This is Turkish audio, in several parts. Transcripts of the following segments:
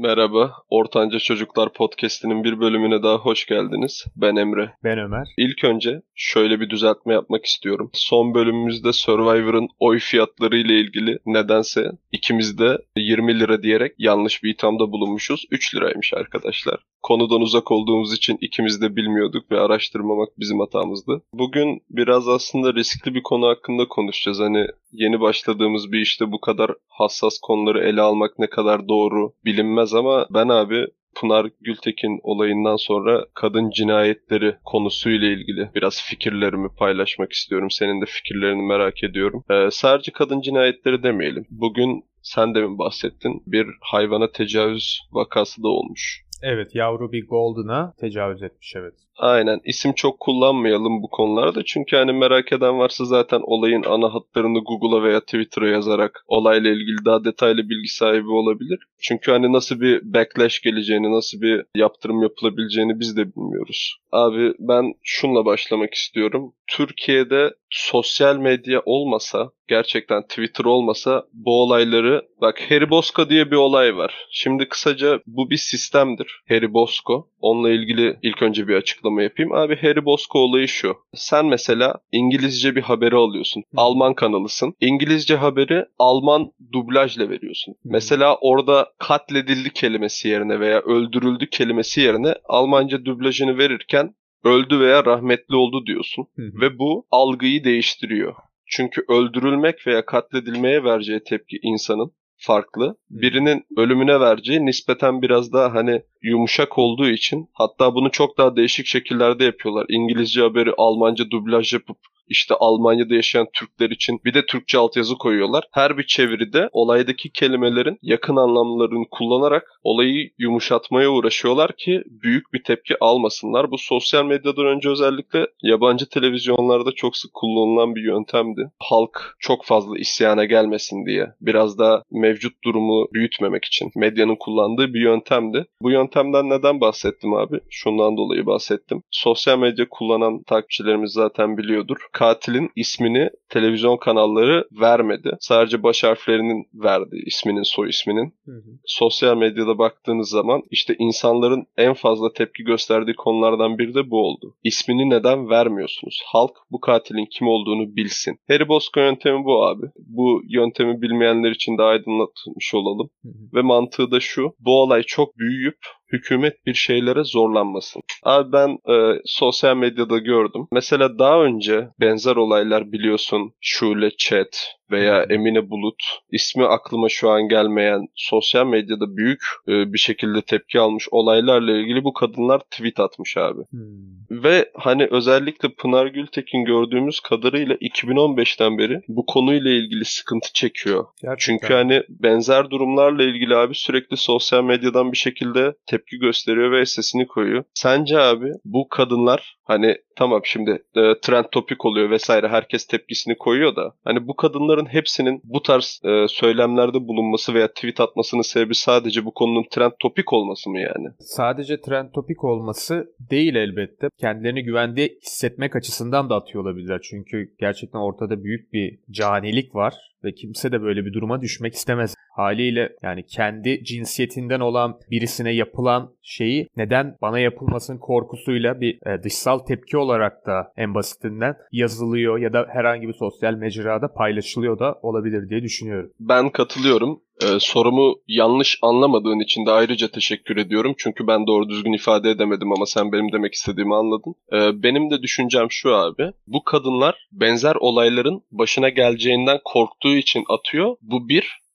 Merhaba, Ortanca Çocuklar Podcast'inin bir bölümüne daha hoş geldiniz. Ben Emre. Ben Ömer. İlk önce şöyle bir düzeltme yapmak istiyorum. Son bölümümüzde Survivor'ın oy fiyatları ile ilgili nedense ikimiz de 20 lira diyerek yanlış bir ithamda bulunmuşuz. 3 liraymış arkadaşlar. Konudan uzak olduğumuz için ikimiz de bilmiyorduk ve araştırmamak bizim hatamızdı. Bugün biraz aslında riskli bir konu hakkında konuşacağız. Hani yeni başladığımız bir işte bu kadar hassas konuları ele almak ne kadar doğru bilinmez ama ben abi Pınar Gültekin olayından sonra kadın cinayetleri konusuyla ilgili biraz fikirlerimi paylaşmak istiyorum. Senin de fikirlerini merak ediyorum. Ee, sadece kadın cinayetleri demeyelim. Bugün sen de mi bahsettin? Bir hayvana tecavüz vakası da olmuş. Evet yavru bir Golden'a tecavüz etmiş evet. Aynen isim çok kullanmayalım bu konularda çünkü hani merak eden varsa zaten olayın ana hatlarını Google'a veya Twitter'a yazarak olayla ilgili daha detaylı bilgi sahibi olabilir. Çünkü hani nasıl bir backlash geleceğini, nasıl bir yaptırım yapılabileceğini biz de bilmiyoruz. Abi ben şunla başlamak istiyorum. Türkiye'de sosyal medya olmasa, gerçekten Twitter olmasa bu olayları... Bak Harry Bosco diye bir olay var. Şimdi kısaca bu bir sistemdir. Harry Bosco. Onunla ilgili ilk önce bir açıklama yapayım. Abi Harry Bosco olayı şu. Sen mesela İngilizce bir haberi alıyorsun. Alman kanalısın. İngilizce haberi Alman dublajla veriyorsun. Mesela orada katledildi kelimesi yerine veya öldürüldü kelimesi yerine Almanca dublajını verirken öldü veya rahmetli oldu diyorsun. Ve bu algıyı değiştiriyor. Çünkü öldürülmek veya katledilmeye vereceği tepki insanın farklı. Birinin ölümüne vereceği nispeten biraz daha hani yumuşak olduğu için hatta bunu çok daha değişik şekillerde yapıyorlar. İngilizce haberi Almanca dublaj yapıp işte Almanya'da yaşayan Türkler için bir de Türkçe altyazı koyuyorlar. Her bir çeviride olaydaki kelimelerin yakın anlamlarını kullanarak olayı yumuşatmaya uğraşıyorlar ki büyük bir tepki almasınlar. Bu sosyal medyadan önce özellikle yabancı televizyonlarda çok sık kullanılan bir yöntemdi. Halk çok fazla isyana gelmesin diye biraz daha mevcut durumu büyütmemek için medyanın kullandığı bir yöntemdi. Bu yöntemden neden bahsettim abi? Şundan dolayı bahsettim. Sosyal medya kullanan takipçilerimiz zaten biliyordur katilin ismini televizyon kanalları vermedi. Sadece baş harflerinin verdi isminin soy isminin. Hı hı. Sosyal medyada baktığınız zaman işte insanların en fazla tepki gösterdiği konulardan biri de bu oldu. İsmini neden vermiyorsunuz? Halk bu katilin kim olduğunu bilsin. Harry Bosco yöntemi bu abi. Bu yöntemi bilmeyenler için de aydınlatmış olalım. Hı hı. Ve mantığı da şu. Bu olay çok büyüyüp hükümet bir şeylere zorlanmasın. Abi ben e, sosyal medyada gördüm. Mesela daha önce benzer olaylar biliyorsun Şule Chat, veya Emine Bulut ismi aklıma şu an gelmeyen sosyal medyada büyük e, bir şekilde tepki almış olaylarla ilgili bu kadınlar tweet atmış abi. Hmm. Ve hani özellikle Pınar Gültekin gördüğümüz kadarıyla 2015'ten beri bu konuyla ilgili sıkıntı çekiyor. Gerçekten. Çünkü hani benzer durumlarla ilgili abi sürekli sosyal medyadan bir şekilde tepki gösteriyor ve sesini koyuyor. Sence abi bu kadınlar hani tamam şimdi e, trend topik oluyor vesaire herkes tepkisini koyuyor da hani bu kadınların hepsinin bu tarz e, söylemlerde bulunması veya tweet atmasının sebebi sadece bu konunun trend topik olması mı yani? Sadece trend topik olması değil elbette. Kendilerini güvende hissetmek açısından da atıyor olabilirler. Çünkü gerçekten ortada büyük bir canilik var ve kimse de böyle bir duruma düşmek istemez. Haliyle yani kendi cinsiyetinden olan birisine yapılan şeyi neden bana yapılmasın korkusuyla bir e, dışsal tepki olarak da en basitinden yazılıyor ya da herhangi bir sosyal mecrada paylaşılıyor da olabilir diye düşünüyorum. Ben katılıyorum. Ee, sorumu yanlış anlamadığın için de ayrıca teşekkür ediyorum. Çünkü ben doğru düzgün ifade edemedim ama sen benim demek istediğimi anladın. Ee, benim de düşüncem şu abi. Bu kadınlar benzer olayların başına geleceğinden korktuğu için atıyor. Bu bir.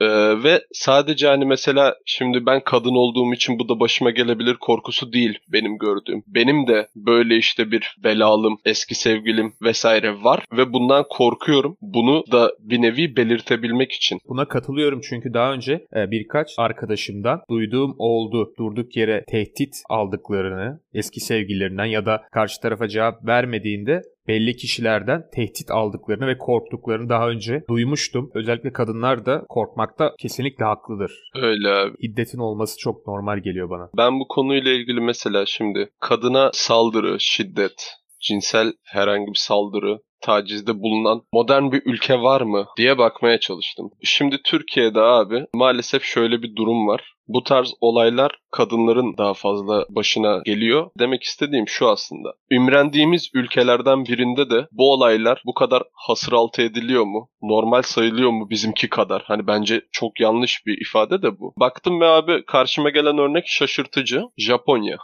Ee, ve sadece hani mesela şimdi ben kadın olduğum için bu da başıma gelebilir korkusu değil benim gördüğüm. Benim de böyle işte bir belalım, eski sevgilim vesaire var ve bundan korkuyorum. Bunu da bir nevi belirtebilmek için. Buna katılıyorum çünkü daha önce e, birkaç arkadaşımdan duyduğum oldu. Durduk yere tehdit aldıklarını eski sevgililerinden ya da karşı tarafa cevap vermediğinde belli kişilerden tehdit aldıklarını ve korktuklarını daha önce duymuştum. Özellikle kadınlar da korkmakta kesinlikle haklıdır. Öyle abi. Hiddetin olması çok normal geliyor bana. Ben bu konuyla ilgili mesela şimdi kadına saldırı, şiddet, cinsel herhangi bir saldırı tacizde bulunan modern bir ülke var mı diye bakmaya çalıştım. Şimdi Türkiye'de abi maalesef şöyle bir durum var. Bu tarz olaylar kadınların daha fazla başına geliyor. Demek istediğim şu aslında. Ümrendiğimiz ülkelerden birinde de bu olaylar bu kadar hasır altı ediliyor mu? Normal sayılıyor mu bizimki kadar? Hani bence çok yanlış bir ifade de bu. Baktım ve abi karşıma gelen örnek şaşırtıcı. Japonya.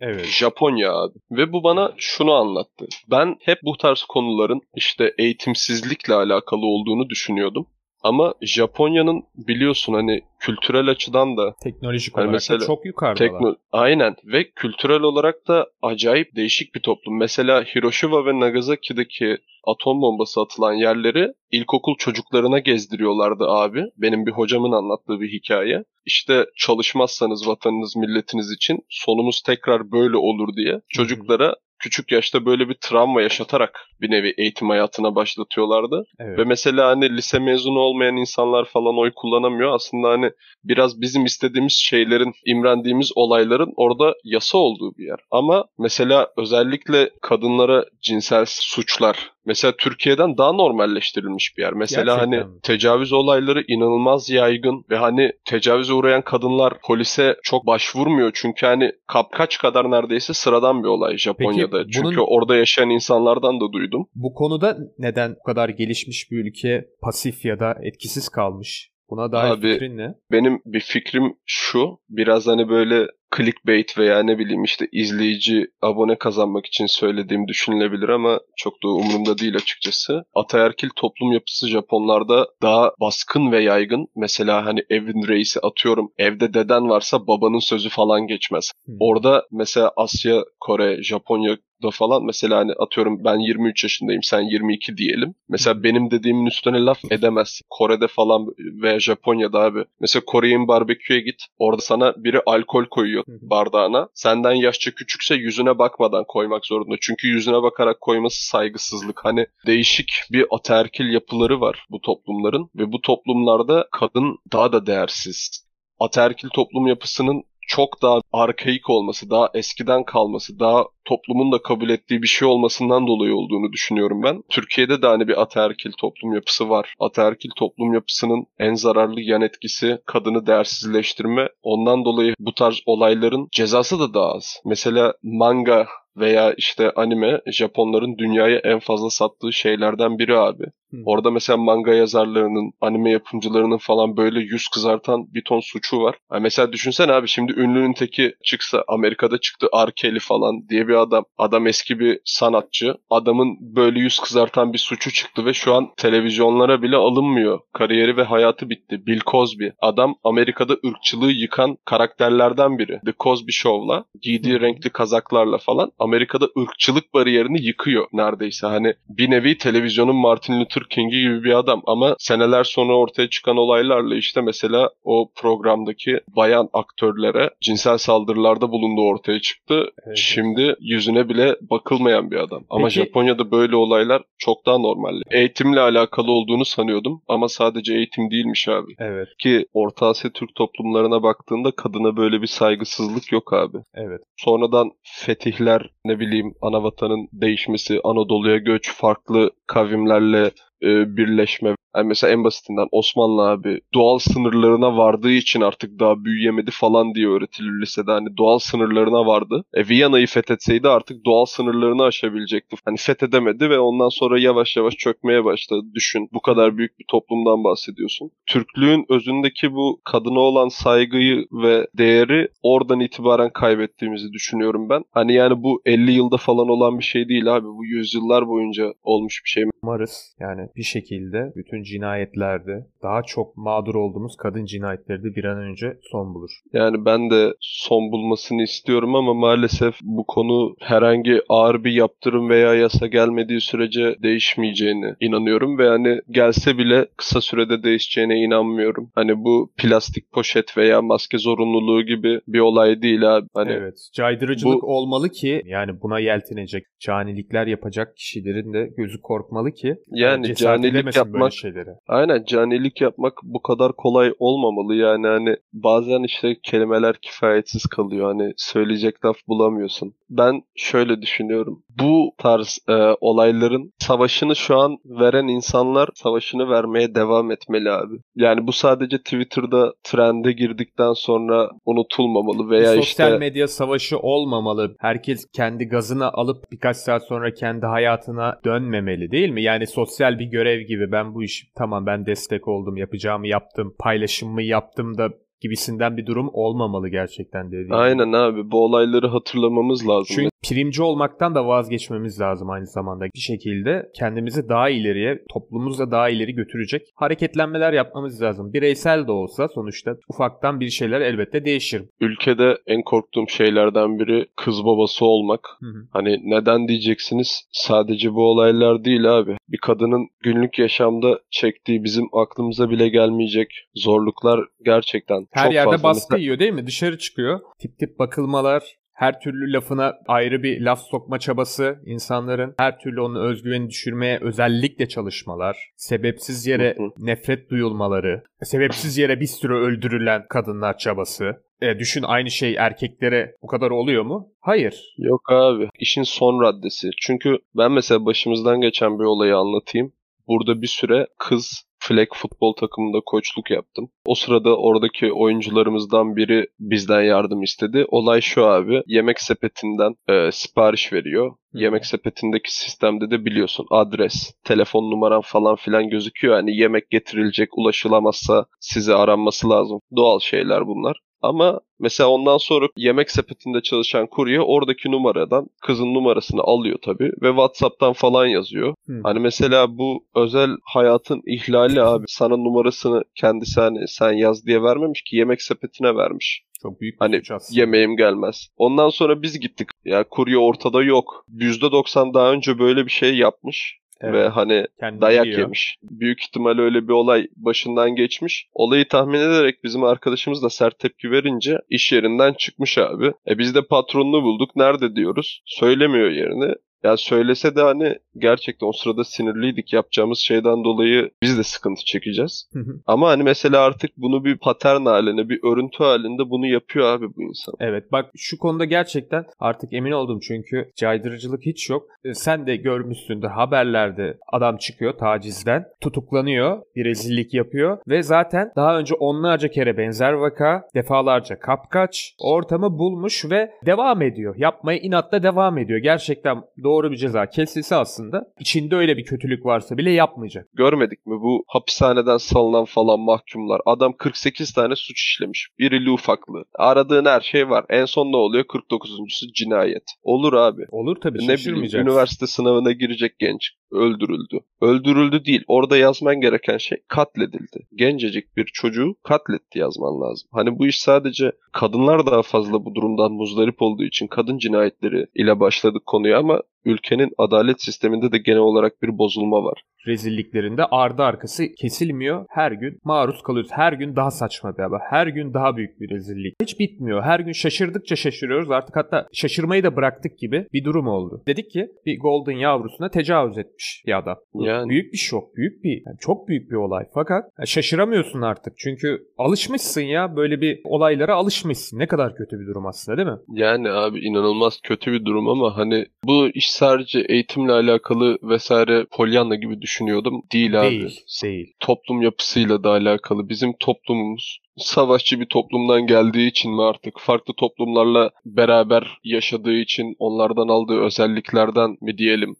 Evet. Japonya abi. Ve bu bana şunu anlattı. Ben hep bu tarz konuların işte eğitimsizlikle alakalı olduğunu düşünüyordum. Ama Japonya'nın biliyorsun hani kültürel açıdan da teknolojik hani olarak mesela da çok yukarıdalar. tekno aynen ve kültürel olarak da acayip değişik bir toplum. Mesela Hiroşima ve Nagasaki'deki atom bombası atılan yerleri ilkokul çocuklarına gezdiriyorlardı abi. Benim bir hocamın anlattığı bir hikaye. İşte çalışmazsanız vatanınız milletiniz için sonumuz tekrar böyle olur diye çocuklara küçük yaşta böyle bir travma yaşatarak bir nevi eğitim hayatına başlatıyorlardı. Evet. Ve mesela hani lise mezunu olmayan insanlar falan oy kullanamıyor. Aslında hani biraz bizim istediğimiz şeylerin, imrendiğimiz olayların orada yasa olduğu bir yer. Ama mesela özellikle kadınlara cinsel suçlar mesela Türkiye'den daha normalleştirilmiş bir yer. Mesela Gerçekten hani tecavüz olayları inanılmaz yaygın ve hani tecavüze uğrayan kadınlar polise çok başvurmuyor çünkü hani kapkaç kadar neredeyse sıradan bir olay Japonya'da. Bunun- Çünkü orada yaşayan insanlardan da duydum. Bu konuda neden bu kadar gelişmiş bir ülke pasif ya da etkisiz kalmış? Buna dair Abi, fikrin ne? Benim bir fikrim şu. Biraz hani böyle clickbait veya ne bileyim işte izleyici abone kazanmak için söylediğim düşünülebilir ama çok da umurumda değil açıkçası. Ataerkil toplum yapısı Japonlarda daha baskın ve yaygın. Mesela hani evin reisi atıyorum evde deden varsa babanın sözü falan geçmez. Orada mesela Asya, Kore, Japonya da falan mesela hani atıyorum ben 23 yaşındayım sen 22 diyelim. Mesela benim dediğimin üstüne laf edemezsin. Kore'de falan veya Japonya'da abi. Mesela Kore'nin barbeküye git. Orada sana biri alkol koyuyor bardağına. Senden yaşça küçükse yüzüne bakmadan koymak zorunda. Çünkü yüzüne bakarak koyması saygısızlık. Hani değişik bir ataerkil yapıları var bu toplumların ve bu toplumlarda kadın daha da değersiz. Ataerkil toplum yapısının çok daha arkaik olması, daha eskiden kalması, daha toplumun da kabul ettiği bir şey olmasından dolayı olduğunu düşünüyorum ben. Türkiye'de de hani bir ataerkil toplum yapısı var. Ataerkil toplum yapısının en zararlı yan etkisi kadını değersizleştirme. Ondan dolayı bu tarz olayların cezası da daha az. Mesela manga veya işte anime Japonların dünyaya en fazla sattığı şeylerden biri abi. Orada mesela manga yazarlarının, anime yapımcılarının falan böyle yüz kızartan bir ton suçu var. Ha mesela düşünsene abi şimdi ünlünün teki çıksa Amerika'da çıktı R. Kelly falan diye bir adam. Adam eski bir sanatçı. Adamın böyle yüz kızartan bir suçu çıktı ve şu an televizyonlara bile alınmıyor. Kariyeri ve hayatı bitti. Bill Cosby. Adam Amerika'da ırkçılığı yıkan karakterlerden biri. The Cosby Show'la giydiği renkli kazaklarla falan Amerika'da ırkçılık bariyerini yıkıyor neredeyse. Hani bir nevi televizyonun Martin Luther King'i gibi bir adam ama seneler sonra ortaya çıkan olaylarla işte mesela o programdaki bayan aktörlere cinsel saldırılarda bulunduğu ortaya çıktı. Evet. Şimdi yüzüne bile bakılmayan bir adam. Ama Peki- Japonya'da böyle olaylar çok daha normal. Eğitimle alakalı olduğunu sanıyordum ama sadece eğitim değilmiş abi. Evet, Ki Orta Asya Türk toplumlarına baktığında kadına böyle bir saygısızlık yok abi. evet. Sonradan fetihler, ne bileyim anavatanın değişmesi, Anadolu'ya göç, farklı kavimlerle e, birleşme. Yani mesela en basitinden Osmanlı abi doğal sınırlarına vardığı için artık daha büyüyemedi falan diye öğretilir lisede. Hani doğal sınırlarına vardı. E, Viyana'yı fethetseydi artık doğal sınırlarını aşabilecekti. Hani fethedemedi ve ondan sonra yavaş yavaş çökmeye başladı. Düşün bu kadar büyük bir toplumdan bahsediyorsun. Türklüğün özündeki bu kadına olan saygıyı ve değeri oradan itibaren kaybettiğimizi düşünüyorum ben. Hani yani bu 50 yılda falan olan bir şey değil abi. Bu yüzyıllar boyunca olmuş bir şey. Umarız yani bir şekilde bütün cinayetlerde daha çok mağdur olduğumuz kadın cinayetleri de bir an önce son bulur. Yani ben de son bulmasını istiyorum ama maalesef bu konu herhangi ağır bir yaptırım veya yasa gelmediği sürece değişmeyeceğini inanıyorum ve hani gelse bile kısa sürede değişeceğine inanmıyorum. Hani bu plastik poşet veya maske zorunluluğu gibi bir olay değil abi. Hani evet. Caydırıcılık bu- olmalı ki yani buna yeltenecek canilikler yapacak kişilerin de gözü korkmalı ki Yani cesaret canilik yapmak- şeylere. Aynen canilik yapmak bu kadar kolay olmamalı yani hani bazen işte kelimeler kifayetsiz kalıyor hani söyleyecek laf bulamıyorsun. Ben şöyle düşünüyorum. bu tarz e, olayların savaşını şu an veren insanlar savaşını vermeye devam etmeli abi. Yani bu sadece Twitter'da trende girdikten sonra unutulmamalı veya Bir işte sosyal medya savaşı olmamalı. Herkes kendi gazını alıp birkaç saat sonra kendi hayatına dönmemeli değil mi? Yani sosyal bir görev gibi ben bu işi tamam ben destek oldum, yapacağımı yaptım, paylaşımımı yaptım da gibisinden bir durum olmamalı gerçekten gibi. aynen abi bu olayları hatırlamamız lazım. Çünkü primci olmaktan da vazgeçmemiz lazım aynı zamanda. Bir şekilde kendimizi daha ileriye, toplumumuzla daha ileri götürecek hareketlenmeler yapmamız lazım. Bireysel de olsa sonuçta ufaktan bir şeyler elbette değişir. Ülkede en korktuğum şeylerden biri kız babası olmak. Hı hı. Hani neden diyeceksiniz? Sadece bu olaylar değil abi. Bir kadının günlük yaşamda çektiği bizim aklımıza bile gelmeyecek zorluklar gerçekten Her çok yerde fazla. baskı yiyor değil mi? Dışarı çıkıyor. Tip tip bakılmalar, her türlü lafına ayrı bir laf sokma çabası insanların, her türlü onun özgüveni düşürmeye özellikle çalışmalar, sebepsiz yere nefret duyulmaları, sebepsiz yere bir sürü öldürülen kadınlar çabası. E, düşün aynı şey erkeklere bu kadar oluyor mu? Hayır. Yok abi. İşin son raddesi. Çünkü ben mesela başımızdan geçen bir olayı anlatayım. Burada bir süre kız flag futbol takımında koçluk yaptım. O sırada oradaki oyuncularımızdan biri bizden yardım istedi. Olay şu abi. Yemek sepetinden e, sipariş veriyor. Hı. Yemek sepetindeki sistemde de biliyorsun adres, telefon numaran falan filan gözüküyor. Hani yemek getirilecek, ulaşılamazsa size aranması lazım. Doğal şeyler bunlar. Ama mesela ondan sonra yemek sepetinde çalışan kurye oradaki numaradan kızın numarasını alıyor tabii ve WhatsApp'tan falan yazıyor. Hı. Hani mesela bu özel hayatın ihlali abi. Sana numarasını kendisi hani sen yaz diye vermemiş ki yemek sepetine vermiş. Çok büyük bir Hani aslında. yemeğim gelmez. Ondan sonra biz gittik. Ya kurye ortada yok. %90 daha önce böyle bir şey yapmış. Evet, Ve hani kendini dayak yiyor. yemiş. Büyük ihtimal öyle bir olay başından geçmiş. Olayı tahmin ederek bizim arkadaşımız da sert tepki verince iş yerinden çıkmış abi. E biz de patronunu bulduk. Nerede diyoruz? Söylemiyor yerini. Ya söylese de hani gerçekten o sırada sinirliydik yapacağımız şeyden dolayı biz de sıkıntı çekeceğiz. Hı hı. Ama hani mesela artık bunu bir patern haline, bir örüntü halinde bunu yapıyor abi bu insan. Evet bak şu konuda gerçekten artık emin oldum çünkü caydırıcılık hiç yok. E, Sen de görmüşsündür haberlerde adam çıkıyor tacizden tutuklanıyor bir rezillik yapıyor ve zaten daha önce onlarca kere benzer vaka defalarca kapkaç ortamı bulmuş ve devam ediyor. Yapmaya inatla devam ediyor. Gerçekten doğru bir ceza kesilse aslında içinde öyle bir kötülük varsa bile yapmayacak. Görmedik mi bu hapishaneden salınan falan mahkumlar? Adam 48 tane suç işlemiş. Biri ufaklı. Aradığın her şey var. En son ne oluyor? 49.sü cinayet. Olur abi. Olur tabii Ne bileyim üniversite sınavına girecek genç öldürüldü. Öldürüldü değil. Orada yazman gereken şey katledildi. Gencecik bir çocuğu katletti yazman lazım. Hani bu iş sadece kadınlar daha fazla bu durumdan muzdarip olduğu için kadın cinayetleri ile başladık konuya ama ülkenin adalet sisteminde de genel olarak bir bozulma var. rezilliklerinde ardı arkası kesilmiyor. Her gün maruz kalıyoruz. Her gün daha saçma bir haber. Her gün daha büyük bir rezillik. Hiç bitmiyor. Her gün şaşırdıkça şaşırıyoruz. Artık hatta şaşırmayı da bıraktık gibi bir durum oldu. Dedik ki bir golden yavrusuna tecavüz etmiş bir adam. Bu Yani. Büyük bir şok. Büyük bir, yani çok büyük bir olay. Fakat ya şaşıramıyorsun artık. Çünkü alışmışsın ya. Böyle bir olaylara alışmışsın. Ne kadar kötü bir durum aslında değil mi? Yani abi inanılmaz kötü bir durum ama hani bu iş sadece eğitimle alakalı vesaire polyanla gibi düşünüyordum. Değil abi. Değil. Değil. Toplum yapısıyla da alakalı. Bizim toplumumuz savaşçı bir toplumdan geldiği için mi artık farklı toplumlarla beraber yaşadığı için onlardan aldığı özelliklerden mi diyelim.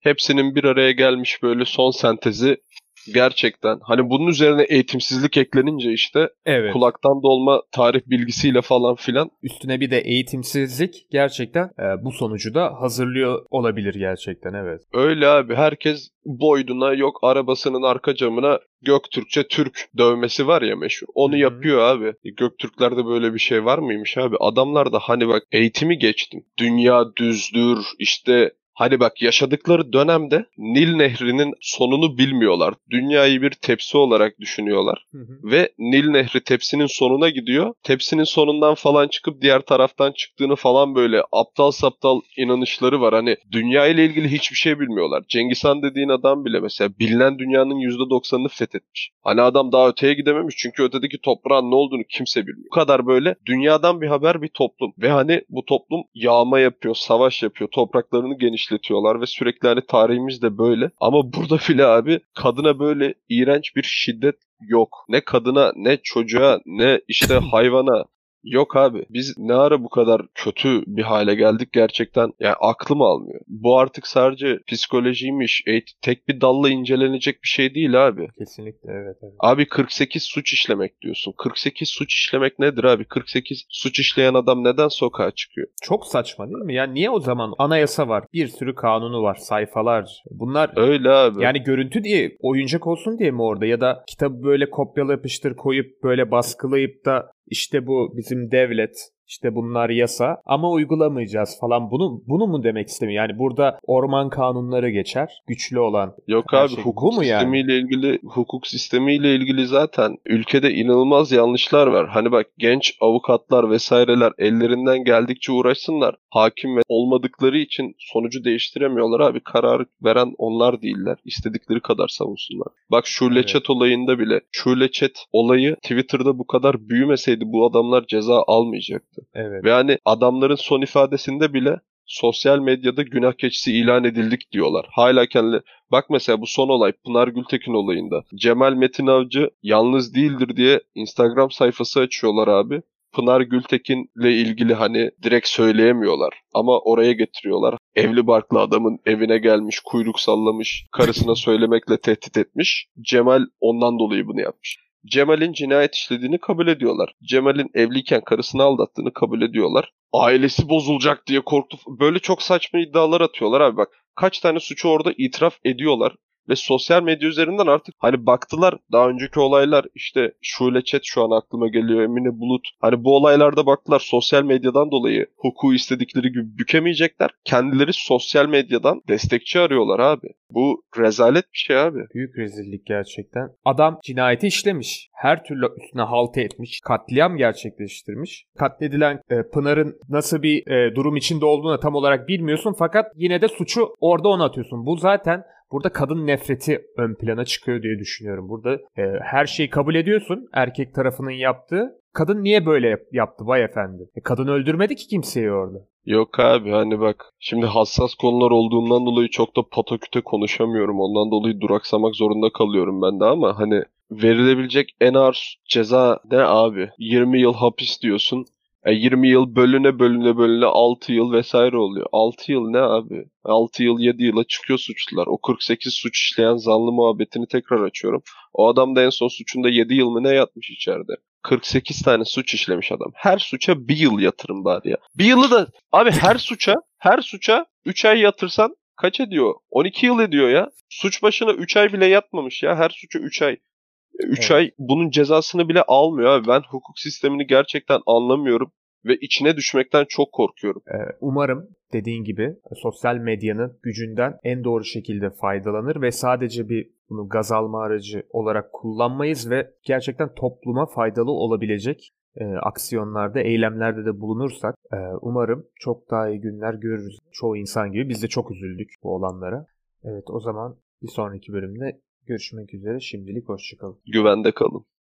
Hepsinin bir araya gelmiş böyle son sentezi gerçekten hani bunun üzerine eğitimsizlik eklenince işte Evet. kulaktan dolma tarih bilgisiyle falan filan Üstüne bir de eğitimsizlik gerçekten e, bu sonucu da hazırlıyor olabilir gerçekten evet. Öyle abi herkes boyduna yok arabasının arka camına Göktürkçe Türk dövmesi var ya meşhur. Onu Hı hı. yapıyor abi. E, Göktürklerde böyle bir şey var mıymış abi? Adamlar da hani bak eğitimi geçtim. Dünya düzdür işte Hani bak yaşadıkları dönemde Nil Nehri'nin sonunu bilmiyorlar. Dünyayı bir tepsi olarak düşünüyorlar. Ve Nil Nehri tepsinin sonuna gidiyor. Tepsinin sonundan falan çıkıp diğer taraftan çıktığını falan böyle aptal saptal inanışları var. Hani dünya ile ilgili hiçbir şey bilmiyorlar. Cengiz Han dediğin adam bile mesela bilinen dünyanın %90'ını fethetmiş. Hani adam daha öteye gidememiş çünkü ötedeki toprağın ne olduğunu kimse bilmiyor. Bu kadar böyle dünyadan bir haber bir toplum. Ve hani bu toplum yağma yapıyor, savaş yapıyor, topraklarını genişletiyor işletiyorlar ve sürekli hani tarihimiz de böyle. Ama burada bile abi kadına böyle iğrenç bir şiddet yok. Ne kadına ne çocuğa ne işte hayvana Yok abi biz ne ara bu kadar kötü bir hale geldik gerçekten yani aklım almıyor. Bu artık sadece psikolojiymiş, tek bir dalla incelenecek bir şey değil abi. Kesinlikle evet, evet. Abi 48 suç işlemek diyorsun. 48 suç işlemek nedir abi? 48 suç işleyen adam neden sokağa çıkıyor? Çok saçma değil mi? Yani niye o zaman anayasa var, bir sürü kanunu var, sayfalar. Bunlar öyle abi. Yani görüntü diye oyuncak olsun diye mi orada ya da kitabı böyle kopyala yapıştır koyup böyle baskılayıp da işte bu bizim devlet işte bunlar yasa ama uygulamayacağız falan. Bunu bunu mu demek istemiyor? Yani burada orman kanunları geçer. Güçlü olan. Yok abi şey. hukuk mu sistemiyle yani? ilgili hukuk sistemiyle ilgili zaten ülkede inanılmaz yanlışlar var. Hani bak genç avukatlar vesaireler ellerinden geldikçe uğraşsınlar. Hakim ve olmadıkları için sonucu değiştiremiyorlar abi. Karar veren onlar değiller. İstedikleri kadar savunsunlar. Bak Şule evet. Olayında bile Şule Chat olayı Twitter'da bu kadar büyümeseydi bu adamlar ceza almayacaktı çıktı. Evet. Ve hani adamların son ifadesinde bile sosyal medyada günah keçisi ilan edildik diyorlar. Hala kendi bak mesela bu son olay Pınar Gültekin olayında. Cemal Metin Avcı yalnız değildir diye Instagram sayfası açıyorlar abi. Pınar Gültekin'le ilgili hani direkt söyleyemiyorlar ama oraya getiriyorlar. Evli barklı adamın evine gelmiş, kuyruk sallamış, karısına söylemekle tehdit etmiş. Cemal ondan dolayı bunu yapmış. Cemal'in cinayet işlediğini kabul ediyorlar. Cemal'in evliyken karısını aldattığını kabul ediyorlar. Ailesi bozulacak diye korktu. Böyle çok saçma iddialar atıyorlar abi bak. Kaç tane suçu orada itiraf ediyorlar. Ve sosyal medya üzerinden artık hani baktılar daha önceki olaylar işte Şule Chat şu an aklıma geliyor Emine Bulut. Hani bu olaylarda baktılar sosyal medyadan dolayı hukuku istedikleri gibi bükemeyecekler. Kendileri sosyal medyadan destekçi arıyorlar abi. Bu rezalet bir şey abi. Büyük rezillik gerçekten. Adam cinayeti işlemiş. Her türlü üstüne halt etmiş. Katliam gerçekleştirmiş. Katledilen e, Pınar'ın nasıl bir e, durum içinde olduğunu tam olarak bilmiyorsun fakat yine de suçu orada ona atıyorsun. Bu zaten Burada kadın nefreti ön plana çıkıyor diye düşünüyorum. Burada e, her şeyi kabul ediyorsun erkek tarafının yaptığı. Kadın niye böyle yaptı vay efendi? E, kadın öldürmedi ki kimseyi orada. Yok abi hani bak şimdi hassas konular olduğundan dolayı çok da pataküte konuşamıyorum. Ondan dolayı duraksamak zorunda kalıyorum ben de ama hani verilebilecek en ağır ceza ne abi? 20 yıl hapis diyorsun. E 20 yıl bölüne bölüne bölüne 6 yıl vesaire oluyor. 6 yıl ne abi? 6 yıl 7 yıla çıkıyor suçlular. O 48 suç işleyen zanlı muhabbetini tekrar açıyorum. O adam da en son suçunda 7 yıl mı ne yatmış içeride. 48 tane suç işlemiş adam. Her suça bir yıl yatırım bari ya. Bir yılı da abi her suça her suça 3 ay yatırsan kaç ediyor? 12 yıl ediyor ya. Suç başına 3 ay bile yatmamış ya. Her suça 3 ay. 3 evet. ay bunun cezasını bile almıyor abi. Ben hukuk sistemini gerçekten anlamıyorum ve içine düşmekten çok korkuyorum. Ee, umarım dediğin gibi sosyal medyanın gücünden en doğru şekilde faydalanır ve sadece bir bunu gaz alma aracı olarak kullanmayız ve gerçekten topluma faydalı olabilecek e, aksiyonlarda, eylemlerde de bulunursak e, umarım çok daha iyi günler görürüz. Çoğu insan gibi biz de çok üzüldük bu olanlara. Evet o zaman bir sonraki bölümde görüşmek üzere. Şimdilik hoşçakalın. Güvende kalın.